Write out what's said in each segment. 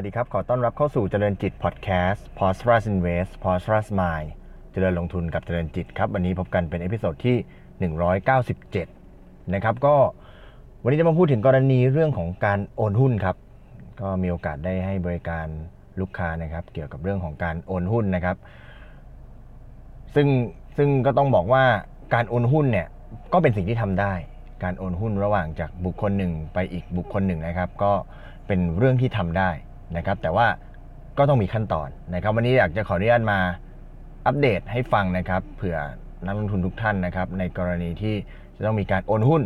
สวัสดีครับ ขอต้อนรับเข้าสู่เจริญจิตพอดแคสต์ p o s t r a s Invest p o s t r a s Mind เจริญลงทุนกับเจริญจิตครับ วันนี้พบกันเป็น episode ที่ 197 นะครับ ก็วันนี้จะมาพูดถึงกรณีเรื่องของการโอนหุ้นครับ ก็มีโอกาสได้ให้บริการลูกค้านะครับ เกี่ยวกับเรื่องของการโอนหุ้นนะครับ ซึ่งซึ่งก็ต้องบอกว่าการโอนหุ้นเนี่ยก็เป็นสิ่งที่ทำได้ การโอนหุ้นระหว่างจากบุคคลหนึ่งไปอีกบุคคลหนึ่งนะครับ ก็เป็นเรื่องที่ทำได้ นะครับ แต่ว่าก็ต้องมีขั้นตอนนะครับ วันนี้อยากจะขออนุญาตมาอัปเดตให้ฟังนะครับเผื่อนักลงทุนทุกท่านนะครับ ในกรณีที่จะต้องมีการโอนหุ้น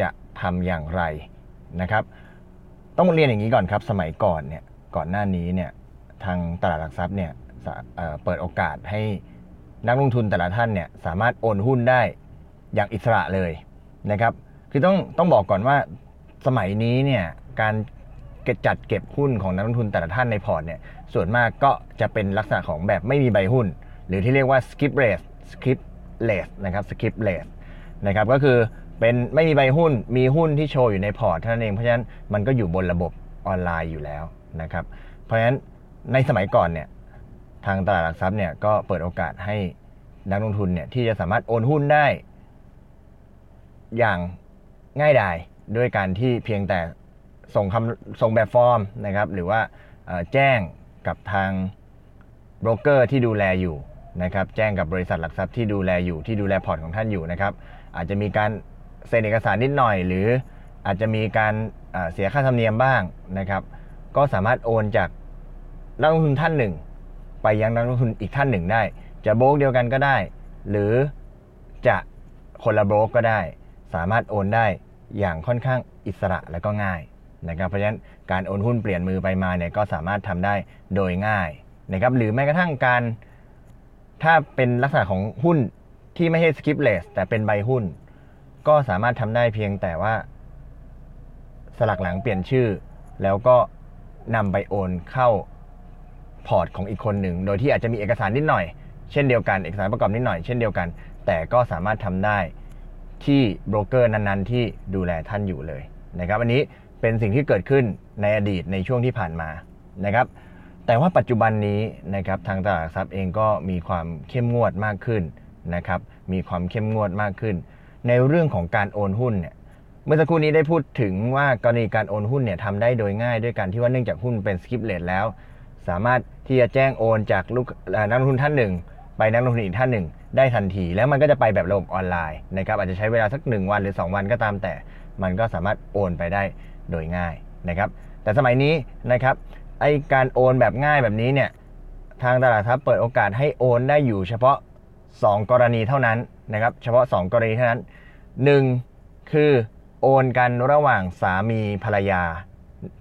จะทำอย่างไรนะครับ ต้องเรียนอย่างนี้ก่อนครับ สมัยก่อนเนี่ยก่อนหน้านี้เนี่ยทางตลาดหลักทรัพย์เนี่ยเเปิดโอกาสให้นักลงทุนแต่ละท่านเนี่ยสามารถโอนหุ้นได้อย่างอิสระเลยนะครับ คือต้องต้องบอกก่อนว่าสมัยนี้เนี่ยการ จัดเก็บหุ้นของนักลงทุนแต่ละท่านในพอร์ตเนี่ยส่วนมากก็จะเป็นลักษณะของแบบไม่มีใบหุ้น หรือที่เรียกว่า scripless scripless นะครับ scripless นะครับก็คือเป็นไม่มีใบหุ้นมีหุ้นที่โชว์อยู่ในพอร์ตเท่านั้นเองเพราะฉะนั้นมันก็อยู่บนระบบออนไลน์อยู่แล้วนะครับเพราะฉะนั้นในสมัยก่อนเนี่ยทางตลาดหลักทรัพย์เนี่ยก็เปิดโอกาสให้นักลงทุนเนี่ยที่จะสามารถโอนหุ้นได้ อย่างง่ายดายด้วยการที่เพียงแต่ ส่งคำส่งแบบฟอร์มนะครับ หรือว่าแจ้งกับทางโบรกเกอร์ที่ดูแลอยู่นะครับ แจ้งกับบริษัทหลักทรัพย์ที่ดูแลอยู่ที่ดูแลพอร์ตของท่านอยู่นะครับ อาจจะมีการเซ็นเอกสารนิดหน่อย หรืออาจจะมีการเสียค่าธรรมเนียมบ้างนะครับ ก็สามารถโอนจากนักลงทุนท่านหนึ่ง ไปยังนักลงทุนอีกท่านหนึ่งได้ จะโบรกเดียวกันก็ได้ หรือจะคนละโบรกก็ได้ สามารถโอนได้อย่างค่อนข้างอิสระและก็ง่าย นะครับเพราะฉะนั้นการโอนหุ้นเปลี่ยนมือไปมาเนี่ยก็สามารถทำได้โดยง่ายนะครับหรือแม้กระทั่งการถ้าเป็นลักษณะของหุ้นที่ไม่ใช่ skip less แต่เป็นใบหุ้น ก็สามารถทำได้เพียงแต่ว่า สลักหลังเปลี่ยนชื่อ แล้วก็นำไปโอนเข้าพอร์ตของอีกคนหนึ่ง โดยที่อาจจะมีเอกสารนิดหน่อย เช่นเดียวกันเอกสารประกอบนิดหน่อยเช่นเดียวกัน แต่ก็สามารถทำได้ที่โบรกเกอร์นั้นๆ ที่ดูแลท่านอยู่เลยนะครับอันนี้ เป็นสิ่งที่เกิดขึ้นในอดีตในช่วงที่ผ่านมานะครับแต่ว่าปัจจุบันนี้นะครับทางตลาดหักทรัพย์เองก็มีความเข้มงวดมากขึ้นนะครับมีความเข้มงวดมากขึ้น ในเรื่องของการโอนหุ้นเนี่ยเมื่อสักครู่นี้ได้พูดถึงว่ากรณีการโอนหุ้นเนี่ยทำได้โดยง่ายด้วยการที่ว่าเนื่องจากหุ้นเป็น scripless แล้ว สามารถที่จะแจ้งโอนจากลูกนักลงทุนท่านหนึ่ง ไปนักลงทุนอีกท่านหนึ่ง ได้ทันที แล้วมันก็จะไปแบบระบบออนไลน์นะครับอาจจะใช้เวลาสัก 1 วันหรือ 2 วันก็ตามแต่ มันก็สามารถโอนไปได้ โดยง่ายนะครับ แต่สมัยนี้นะครับไอการโอนแบบง่ายแบบนี้เนี่ยทางตลาดทรัพย์เปิดโอกาสให้โอนได้อยู่เฉพาะ 2 กรณีเท่านั้นนะครับ เฉพาะ 2 กรณีเท่านั้น 1 คือโอนกันระหว่างสามีภรรยา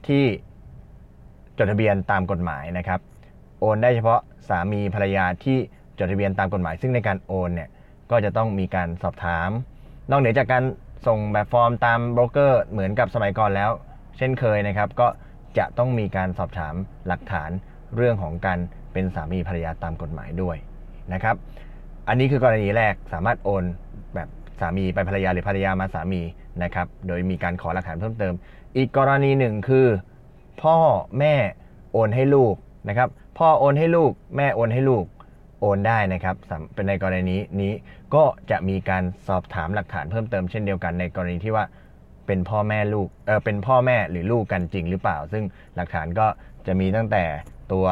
ที่จดทะเบียนตามกฎหมายนะครับ โอนได้เฉพาะสามีภรรยาที่จดทะเบียนตามกฎหมาย ซึ่งในการโอนเนี่ยก็จะต้องมีการสอบถาม นอกเหนือจากการ ส่งแบบฟอร์มตามโบรกเกอร์เหมือนกับสมัยก่อนแล้ว เช่นเคยนะครับ ก็จะต้องมีการสอบถามหลักฐานเรื่องของการเป็นสามีภรรยาตามกฎหมายด้วยนะครับ อันนี้คือกรณีแรกสามารถโอนแบบสามีไปภรรยาหรือภรรยามาสามีนะครับ โดยมีการขอหลักฐานเพิ่มเติม อีกกรณีหนึ่งคือ พ่อแม่โอนให้ลูกนะครับ พ่อโอนให้ลูก แม่โอนให้ลูก โอนได้นะครับเป็นในกรณีนี้ก็จะมีการสอบถามหลักฐานเพิ่มเติมเช่นเดียวกันในกรณีที่ว่าเป็นพ่อแม่ลูกเออเป็นพ่อแม่หรือลูกกันจริงหรือเปล่า ซึ่งหลักฐานก็จะมีตั้งแต่ตัว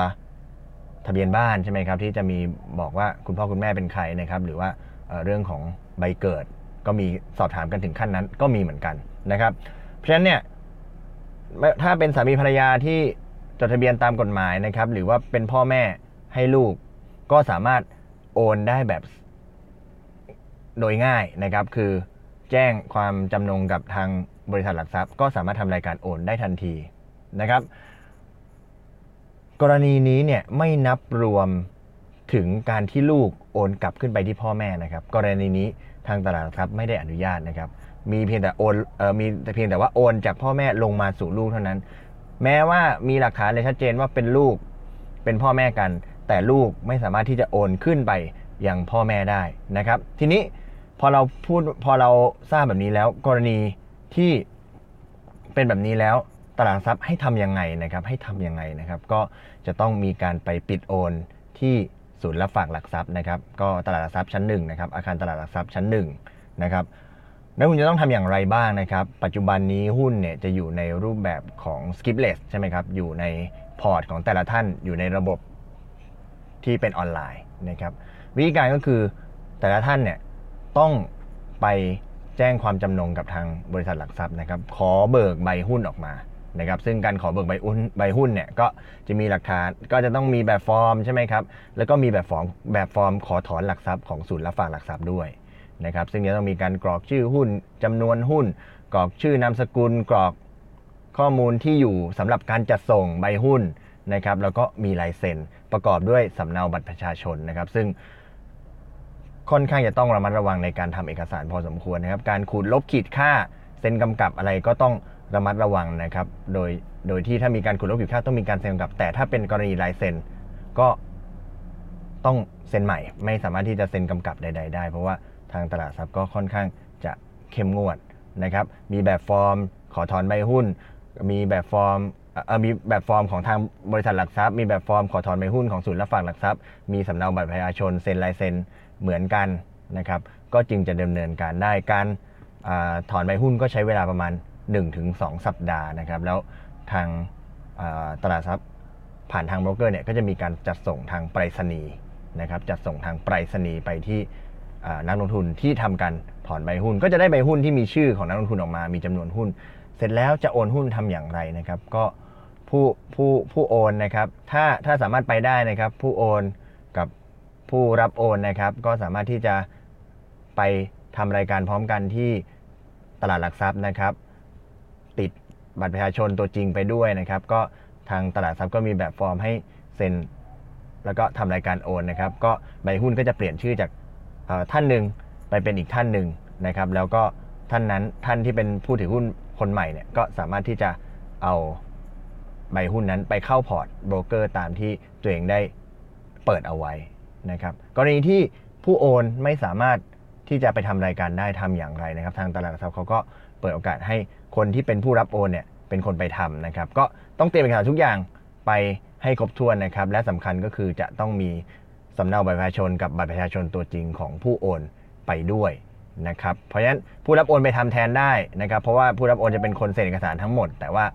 ทะเบียนบ้านใช่ไหมครับ ที่จะมีบอกว่าคุณพ่อคุณแม่เป็นใครนะครับ หรือว่าเเรื่องของใบเกิด ก็มีสอบถามกันถึงขั้นนั้นก็มีเหมือนกันนะครับ เพราะฉะนั้นเนี่ยถ้าเป็นสามีภรรยาที่จดทะเบียนตามกฎหมายนะครับ หรือว่าเป็นพ่อแม่ให้ลูก ก็สามารถโอนได้แบบโดยง่ายนะครับ คือแจ้งความจำนงกับทางบริษัทหลักทรัพย์ ก็สามารถทำรายการโอนได้ทันทีนะครับ กรณีนี้เนี่ยไม่นับรวมถึงการที่ลูกโอนกลับขึ้นไปที่พ่อแม่นะครับ กรณีนี้ทางตลาดหลักทรัพย์ไม่ได้อนุญาตนะครับ มีเพียงแต่โอนเอ่อมีแต่เพียงแต่ว่าโอนจากพ่อแม่ลงมาสู่ลูกเท่านั้น แม้ว่ามีหลักฐานเลยชัดเจนว่าเป็นลูกเป็นพ่อแม่กัน แต่ลูกไม่สามารถที่จะโอนขึ้นไปยังพ่อแม่ได้นะครับ ทีนี้พอเราพูดพอเราทราบแบบนี้แล้ว กรณีที่เป็นแบบนี้แล้วตลาดหลักทรัพย์ให้ทำยังไงนะครับ ให้ทำยังไงนะครับ ก็จะต้องมีการไปปิดโอนที่ศูนย์รับฝากหลักทรัพย์นะครับ ก็ตลาดหลักทรัพย์ชั้นหนึ่งนะครับ อาคารตลาดหลักทรัพย์ชั้นหนึ่งนะครับนักลงทุนจะต้องทำอย่างไรบ้างนะครับ ปัจจุบันนี้หุ้นเนี่ยจะอยู่ในรูปแบบของ skipless ใช่ไหมครับ อยู่ในพอร์ตของแต่ละท่าน อยู่ในระบบ ที่เป็นออนไลน์นะครับวิธีการก็คือแต่ละท่านเนี่ยต้องไปแจ้งความจำนงกับทางบริษัทหลักทรัพย์นะครับขอเบิกใบหุ้นออกมานะครับซึ่งการขอเบิกใบหุ้นใบหุ้นเนี่ยก็จะมีหลักฐานก็จะต้องมีแบบฟอร์มใช่ไหมครับแล้วก็มีแบบฟอร์มแบบฟอร์มขอถอนหลักทรัพย์ของศูนย์รับฝากหลักทรัพย์ด้วยนะครับซึ่งจะต้องมีการกรอกชื่อหุ้นจำนวนหุ้น กรอกชื่อนามสกุลกรอกข้อมูลที่อยู่สำหรับการจัดส่งใบหุ้น นะครับแล้วก็มีลายเซ็นประกอบด้วยสำเนาบัตรประชาชนนะครับ ซึ่งค่อนข้างจะต้องระมัดระวังในการทำเอกสารพอสมควรนะครับ การขูดลบขีดค่าเซ็นกำกับอะไรก็ต้องระมัดระวังนะครับ โดยโดยที่ถ้ามีการขูดลบขีดค่าต้องมีการเซ็นกำกับ แต่ถ้าเป็นกรณีลายเซ็นก็ต้องเซ็นใหม่ ไม่สามารถที่จะเซ็นกำกับใด ๆ ได้ เพราะว่าทางตลาดทรัพย์ก็ค่อนข้างจะเข้มงวดนะครับ มีแบบฟอร์มขอถอนใบหุ้น มีแบบฟอร์ม เอ่อมีแบบฟอร์มของทางบริษัทหลักทรัพย์ มีแบบฟอร์มขอถอนใบหุ้นของศูนย์รับฝากหลักทรัพย์ มีสำเนาบัตรประชาชนเซ็นลายเซ็นเหมือนกันนะครับ ก็จึงจะดำเนินการได้การอาถอนใบหุ้นก็ใช้เวลาประมาณ 1-2 สัปดาห์นะครับ แล้วทางอ่าตลาดทรัพย์ผ่านทางโบรกเกอร์เนี่ยก็จะมีการจัดส่งทางไปรษณีย์นะครับ จัดส่งทางไปรษณีย์ไปที่อ่านักลงทุนที่ทำการถอนใบหุ้น ก็จะได้ใบหุ้นที่มีชื่อของนักลงทุนออกมา มีจำนวนหุ้น เสร็จแล้วจะโอนหุ้นทำอย่างไรนะครับ ก็ ผู้ผู้ผู้โอนนะครับ ถ้าถ้าสามารถไปได้นะครับ ผู้โอนกับผู้รับโอนนะครับ ก็สามารถที่จะไปทำรายการพร้อมกันที่ตลาดหลักทรัพย์นะครับ ติดบัตรประชาชนตัวจริงไปด้วยนะครับ ก็ทางตลาดทรัพย์ก็มีแบบฟอร์มให้เซ็นแล้วก็ทำรายการโอนนะครับ ก็ใบหุ้นก็จะเปลี่ยนชื่อจากท่านหนึ่งไปเป็นอีกท่านหนึ่งนะครับ แล้วก็ท่านนั้นท่านที่เป็นผู้ถือหุ้นคนใหม่เนี่ยก็สามารถที่จะเอา ใบหุ้นนั้นไปเข้าพอร์ตโบรกเกอร์ตามที่ตัวเองได้เปิดเอาไว้นะครับกรณีที่ผู้โอนไม่สามารถที่จะไปทำรายการได้ทำอย่างไรนะครับ ทางตลาดหลักทรัพย์เขาก็เปิดโอกาสให้คนที่เป็นผู้รับโอนเนี่ยเป็นคนไปทำนะครับ ก็ต้องเตรียมเอกสารทุกอย่างไปให้ครบถ้วนนะครับ และสำคัญก็คือจะต้องมีสำเนาบัตรประชาชนกับบัตรประชาชนตัวจริงของผู้โอนไปด้วยนะครับ เพราะฉะนั้นผู้รับโอนไปทำแทนได้นะครับ เพราะว่าผู้รับโอนจะเป็นคนเซ็นเอกสารทั้งหมด แต่ว่า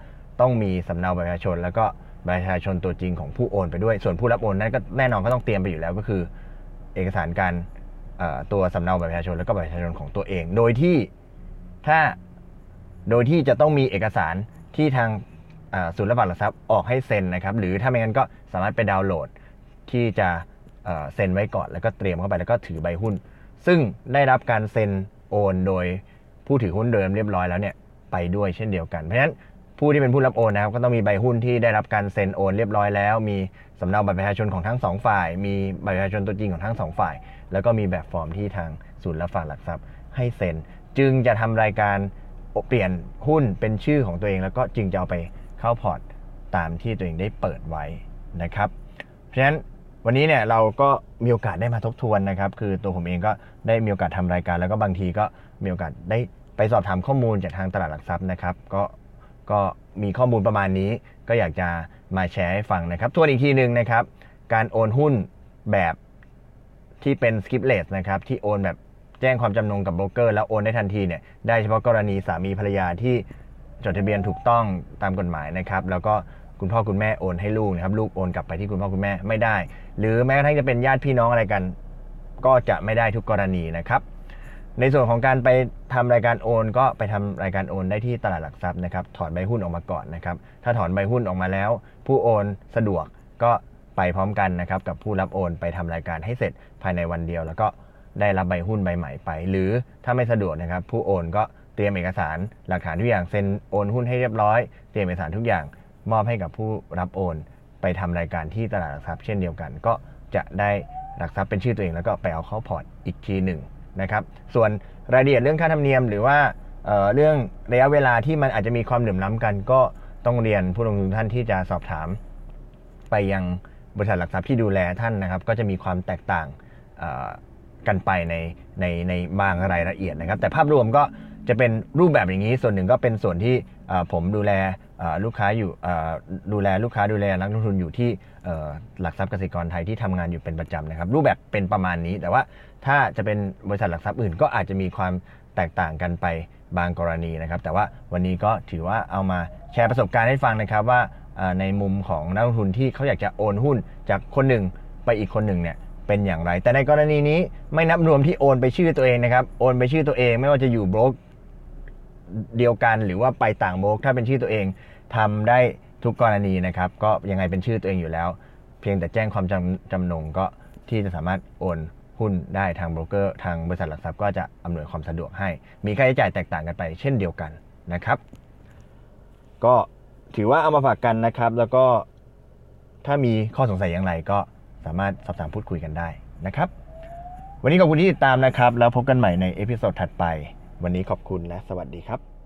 ต้องมีสำเนาบัตรประชาชน แล้วก็บัตรประชาชนตัวจริงของผู้โอนไปด้วย ส่วนผู้รับโอนนั้นก็แน่นอนก็ต้องเตรียมไปอยู่แล้วก็คือ เอกสารการตัวสำเนาบัตรประชาชน แล้วก็บัตรประชาชนของตัวเอง โดยที่ถ้าโดยที่จะต้องมีเอกสารที่ทางศูนย์รับฝากหลักทรัพย์ออกให้เซ็นนะครับ หรือถ้าไม่งั้นก็สามารถไปดาวน์โหลดที่จะเซ็นไว้ก่อนแล้วก็เตรียมเข้าไปแล้วก็ถือใบหุ้น ซึ่งได้รับการเซ็นโอนโดยผู้ถือหุ้นเดิมเรียบร้อยแล้วเนี่ยไปด้วยเช่นเดียวกัน เพราะฉะนั้น ผู้ที่เป็นผู้รับโอนนะครับก็ต้องมีใบหุ้นที่ได้รับการเซ็นโอนเรียบร้อยแล้ว มีสำเนาบัตรประชาชนของทั้งสองฝ่าย มีบัตรประชาชนตัวจริงของทั้งสองฝ่าย แล้วก็มีแบบฟอร์มที่ทางศูนย์รับฝากหลักทรัพย์ให้เซ็น จึงจะทำรายการเปลี่ยนหุ้นเป็นชื่อของตัวเอง แล้วก็จึงจะเอาไปเข้าพอร์ตตามที่ตัวเองได้เปิดไว้นะครับ เพราะฉะนั้นวันนี้เนี่ยเราก็มีโอกาสได้มาทบทวนนะครับ คือตัวผมเองก็ได้มีโอกาสทำรายการ แล้วก็บางทีก็มีโอกาสได้ไปสอบถามข้อมูลจากทางตลาดหลักทรัพย์นะครับ ก็ ก็มีข้อมูลประมาณนี้ ก็อยากจะมาแชร์ให้ฟังนะครับทวนอีกทีหนึ่งนะครับ การโอนหุ้นแบบที่เป็น skipless นะครับที่โอนแบบแจ้งความจำนงกับโบรกเกอร์แล้วโอนได้ทันทีเนี่ยได้เฉพาะกรณีสามีภรรยาที่จดทะเบียนถูกต้องตามกฎหมายนะครับ แล้วก็คุณพ่อคุณแม่โอนให้ลูกนะครับ ลูกโอนกลับไปที่คุณพ่อคุณแม่ไม่ได้ หรือแม้กระทั่งจะเป็นญาติพี่น้องอะไรกัน ก็จะไม่ได้ทุกกรณีนะครับ ในส่วนของการไปทำรายการโอน ก็ไปทำรายการโอนได้ที่ตลาดหลักทรัพย์นะครับ ถอนใบหุ้นออกมาก่อนนะครับ ถ้าถอนใบหุ้นออกมาแล้ว ผู้โอนสะดวกก็ไปพร้อมกันนะครับ กับผู้รับโอนไปทำรายการให้เสร็จภายในวันเดียว แล้วก็ได้รับใบหุ้นใบใหม่ไป หรือถ้าไม่สะดวกนะครับ ผู้โอนก็เตรียมเอกสารหลักฐานทุกอย่างเซ็นโอนหุ้นให้เรียบร้อย เตรียมเอกสารทุกอย่างมอบให้กับผู้รับโอน ไปทำรายการที่ตลาดหลักทรัพย์เช่นเดียวกัน ก็จะได้หลักทรัพย์เป็นชื่อตัวเองแล้วก็ไปเอาเข้าพอร์ตอีกทีหนึ่ง นะครับ ส่วนรายละเอียดเรื่องค่าธรรมเนียม หรือว่าเเรื่องระยะเวลาที่มันอาจจะมีความเหลื่อมล้ำกัน ก็ต้องเรียนผู้ลงทุนท่านที่จะสอบถาม ไปยังบริษัทหลักทรัพย์ที่ดูแลท่านนะครับ ก็จะมีความแตกต่างกันไปในในในบางรายละเอียดนะครับ แต่ภาพรวมก็จะเป็นรูปแบบอย่างนี้ ส่วนหนึ่งก็เป็นส่วนที่ผมดูแลลูกค้าอยู่ดูแลลูกค้าดูแลนักลงทุนอยู่ที่หลักทรัพย์เกสิกรไทยที่ทำงานอยู่เป็นประจำนะครับ รูปแบบเป็นประมาณนี้แต่ว่า ถ้าจะเป็นบริษัทหลักทรัพย์อื่น ก็อาจจะมีความแตกต่างกันไปบางกรณีนะครับ แต่ว่าวันนี้ก็ถือว่าเอามาแชร์ประสบการณ์ให้ฟังนะครับว่าในมุมของนักลงทุนที่เขาอยากจะโอนหุ้นจากคนหนึ่งไปอีกคนหนึ่งเนี่ยเป็นอย่างไร แต่ในกรณีนี้ไม่นับรวมที่โอนไปชื่อตัวเองนะครับ โอนไปชื่อตัวเองไม่ว่าจะอยู่โบรกเดียวกันหรือว่าไปต่างโบรกถ้าเป็นชื่อตัวเองทำได้ทุกกรณีนะครับ ก็ยังไงเป็นชื่อตัวเองอยู่แล้ว เพียงแต่แจ้งความจำจำนงก็ที่จะสามารถโอน หุ้นได้ทางโบรกเกอร์ทางบริษัทหลักทรัพย์ก็จะอำนวยความสะดวกให้ มีค่าใช้จ่ายแตกต่างกันไปเช่นเดียวกันนะครับ ก็ถือว่าเอามาฝากกันนะครับ แล้วก็ถ้ามีข้อสงสัยอย่างไรก็สามารถสอบถามพูดคุยกันได้นะครับ วันนี้ขอบคุณที่ติดตามนะครับ แล้วพบกันใหม่ในเอพิโซดถัดไป วันนี้ขอบคุณและสวัสดีครับ